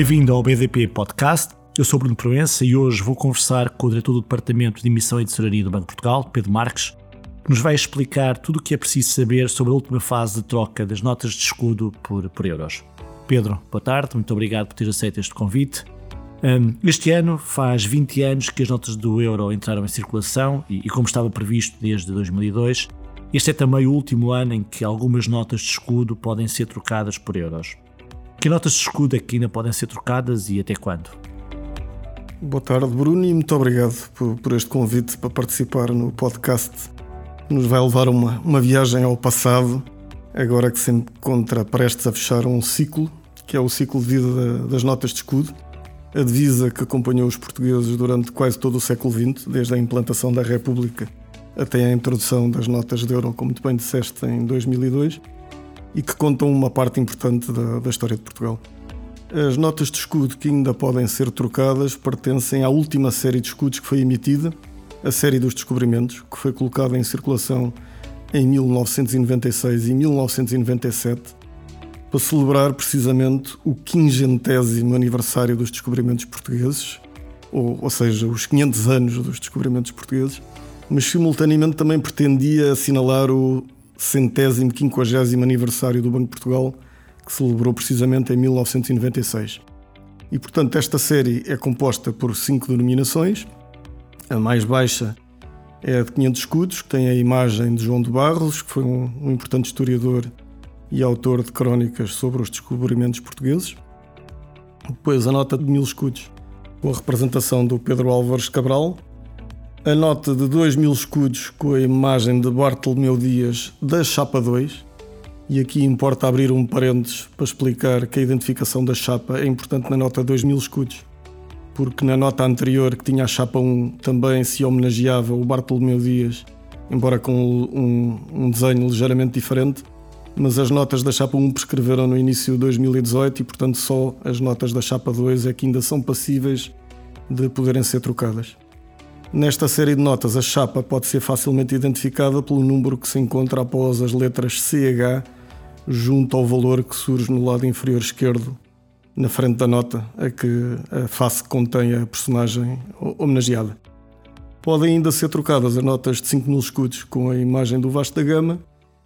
Bem-vindo ao BDP Podcast. Eu sou Bruno Proença e hoje vou conversar com o diretor do Departamento de Emissão e Tesouraria do Banco de Portugal, Pedro Marques, que nos vai explicar tudo o que é preciso saber sobre a última fase de troca das notas de escudo por, por euros. Pedro, boa tarde, muito obrigado por ter aceito este convite. Um, este ano faz 20 anos que as notas do euro entraram em circulação e, como estava previsto desde 2002, este é também o último ano em que algumas notas de escudo podem ser trocadas por euros. Que notas de escudo é que ainda podem ser trocadas e até quando? Boa tarde, Bruno, e muito obrigado por, por este convite para participar no podcast. Nos vai levar uma, uma viagem ao passado, agora que se encontra prestes a fechar um ciclo, que é o ciclo de vida das notas de escudo a divisa que acompanhou os portugueses durante quase todo o século XX, desde a implantação da República até a introdução das notas de euro, como muito bem disseste, em 2002, e que contam uma parte importante da, da história de Portugal. As notas de escudo que ainda podem ser trocadas pertencem à última série de escudos que foi emitida, a série dos descobrimentos, que foi colocada em circulação em 1996 e 1997 para celebrar precisamente o quingentésimo aniversário dos descobrimentos portugueses, ou, ou seja, os 500 anos dos descobrimentos portugueses, mas simultaneamente também pretendia assinalar o centésimo quinquagésimo aniversário do Banco de Portugal, que celebrou precisamente em 1996. E portanto esta série é composta por cinco denominações. A mais baixa é a de 500 escudos, que tem a imagem de João de Barros, que foi um, importante historiador e autor de crónicas sobre os descobrimentos portugueses. Depois a nota de mil escudos, com a representação do Pedro Álvares Cabral. A nota de dois mil escudos, com a imagem de Bartolomeu Dias da Chapa 2. E aqui importa abrir um parênteses para explicar que a identificação da chapa é importante na nota de 2 mil escudos, porque na nota anterior, que tinha a chapa 1, também se homenageava o Bartolomeu Dias, embora com um, um desenho ligeiramente diferente, mas as notas da chapa 1 prescreveram no início de 2018 e, portanto, só as notas da chapa 2 é que ainda são passíveis de poderem ser trocadas. Nesta série de notas, a chapa pode ser facilmente identificada pelo número que se encontra após as letras CH junto ao valor que surge no lado inferior esquerdo, na frente da nota, a que a face contém a personagem homenageada. Podem ainda ser trocadas as notas de 5 mil escudos com a imagem do Vasco da Gama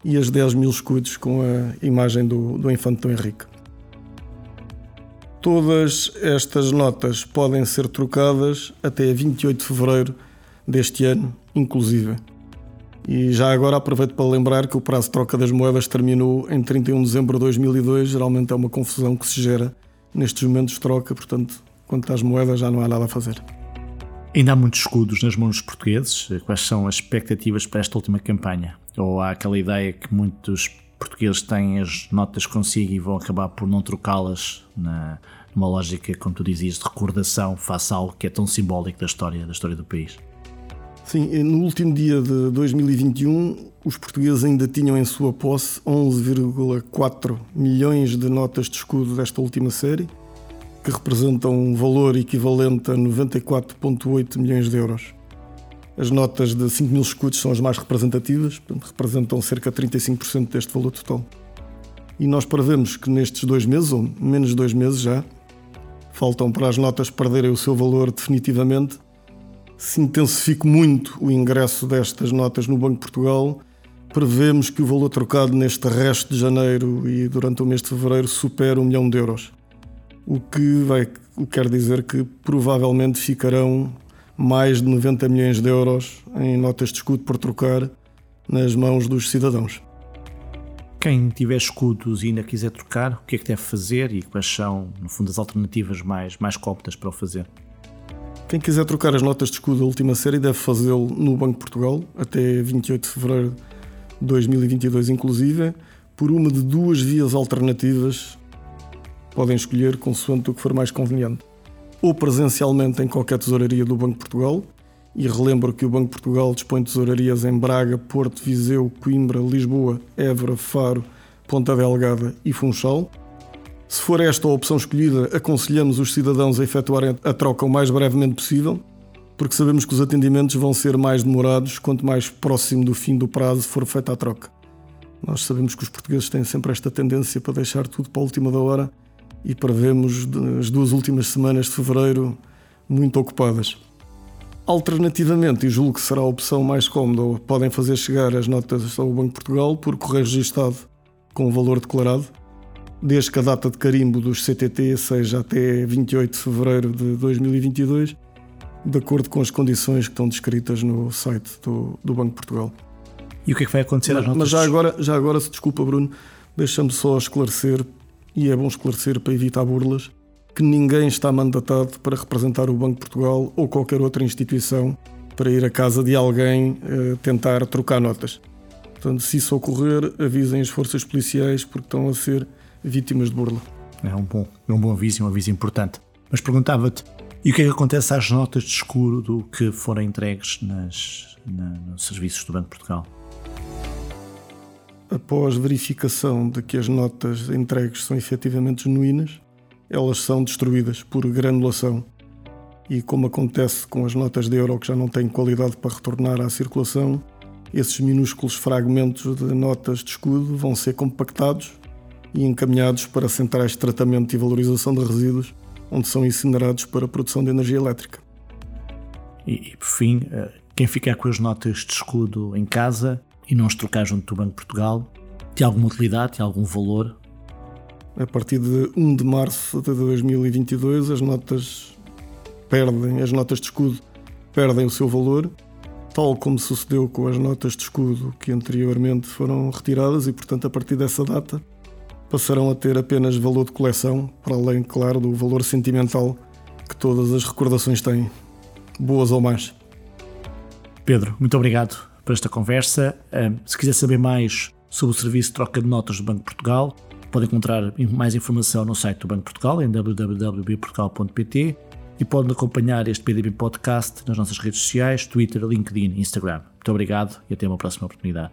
e as 10 mil escudos com a imagem do, do infante Dom Henrique. Todas estas notas podem ser trocadas até 28 de fevereiro deste ano, inclusive. E já agora aproveito para lembrar que o prazo de troca das moedas terminou em 31 de dezembro de 2002. Geralmente é uma confusão que se gera nestes momentos de troca, portanto, quanto às moedas já não há nada a fazer. Ainda há muitos escudos nas mãos dos portugueses. Quais são as expectativas para esta última campanha? Ou há aquela ideia que muitos portugueses têm as notas consigo e vão acabar por não trocá-las numa lógica, como tu dizias, de recordação face a algo que é tão simbólico da história, da história do país? Sim, no último dia de 2021, os portugueses ainda tinham em sua posse 11,4 milhões de notas de escudo desta última série que representam um valor equivalente a 94,8 milhões de euros. As notas de 5 mil escudos são as mais representativas, representam cerca de 35% deste valor total. E nós prevemos que nestes dois meses, ou menos de dois meses já, faltam para as notas perderem o seu valor definitivamente, se intensifique muito o ingresso destas notas no Banco de Portugal, prevemos que o valor trocado neste resto de janeiro e durante o mês de fevereiro supere um milhão de euros o que vai, quer dizer que provavelmente ficarão mais de 90 milhões de euros em notas de escudo por trocar nas mãos dos cidadãos. Quem tiver escudos e ainda quiser trocar, o que é que deve fazer e quais são, no fundo, as alternativas mais, mais cómodas para o fazer? Quem quiser trocar as notas de escudo da última série deve fazê-lo no Banco de Portugal até 28 de fevereiro de 2022, inclusive, por uma de duas vias alternativas podem escolher consoante o que for mais conveniente. Ou presencialmente em qualquer tesouraria do Banco de Portugal, e relembro que o Banco de Portugal dispõe de tesourarias em Braga, Porto, Viseu, Coimbra, Lisboa, Évora, Faro, Ponta Delgada e Funchal. Se for esta a opção escolhida, aconselhamos os cidadãos a efetuarem a troca o mais brevemente possível, porque sabemos que os atendimentos vão ser mais demorados quanto mais próximo do fim do prazo for feita a troca. Nós sabemos que os portugueses têm sempre esta tendência para deixar tudo para a última da hora e prevemos as duas últimas semanas de fevereiro muito ocupadas. Alternativamente, e julgo que será a opção mais cómoda, podem fazer chegar as notas ao Banco de Portugal por correio registado com o valor declarado, desde que a data de carimbo dos CTT seja até 28 de fevereiro de 2022, de acordo com as condições que estão descritas no site do, do Banco de Portugal. E o que é que vai acontecer mas, às notas? Mas já agora, já agora, se desculpa, Bruno, deixa-me só esclarecer, e é bom esclarecer para evitar burlas, que ninguém está mandatado para representar o Banco de Portugal ou qualquer outra instituição para ir à casa de alguém uh, tentar trocar notas. Portanto, se isso ocorrer, avisem as forças policiais porque estão a ser vítimas de burla. É um bom, é um bom aviso, um aviso importante. Mas perguntava-te, e o que é que acontece às notas de escuro do que forem entregues nas, na, nos serviços do Banco de Portugal? Após verificação de que as notas entregues são efetivamente genuínas, elas são destruídas por granulação. E como acontece com as notas de euro que já não têm qualidade para retornar à circulação, esses minúsculos fragmentos de notas de escudo vão ser compactados e encaminhados para centrais de tratamento e valorização de resíduos, onde são incinerados para a produção de energia elétrica. E, e por fim, eh, quem ficar com as notas de escudo em casa e não as trocar junto do Banco de Portugal, tem alguma utilidade, tem algum valor a partir de 1 de março de 2022, as notas perdem, as notas de escudo perdem o seu valor, tal como sucedeu com as notas de escudo que anteriormente foram retiradas e, portanto, a partir dessa data passarão a ter apenas valor de coleção, para além, claro, do valor sentimental que todas as recordações têm, boas ou más. Pedro, muito obrigado por esta conversa. Se quiser saber mais sobre o serviço de troca de notas do Banco de Portugal, Pode encontrar mais informação no site do Banco de Portugal, em www.portugal.pt e pode acompanhar este PDB Podcast nas nossas redes sociais, Twitter, LinkedIn e Instagram. Muito obrigado e até uma próxima oportunidade.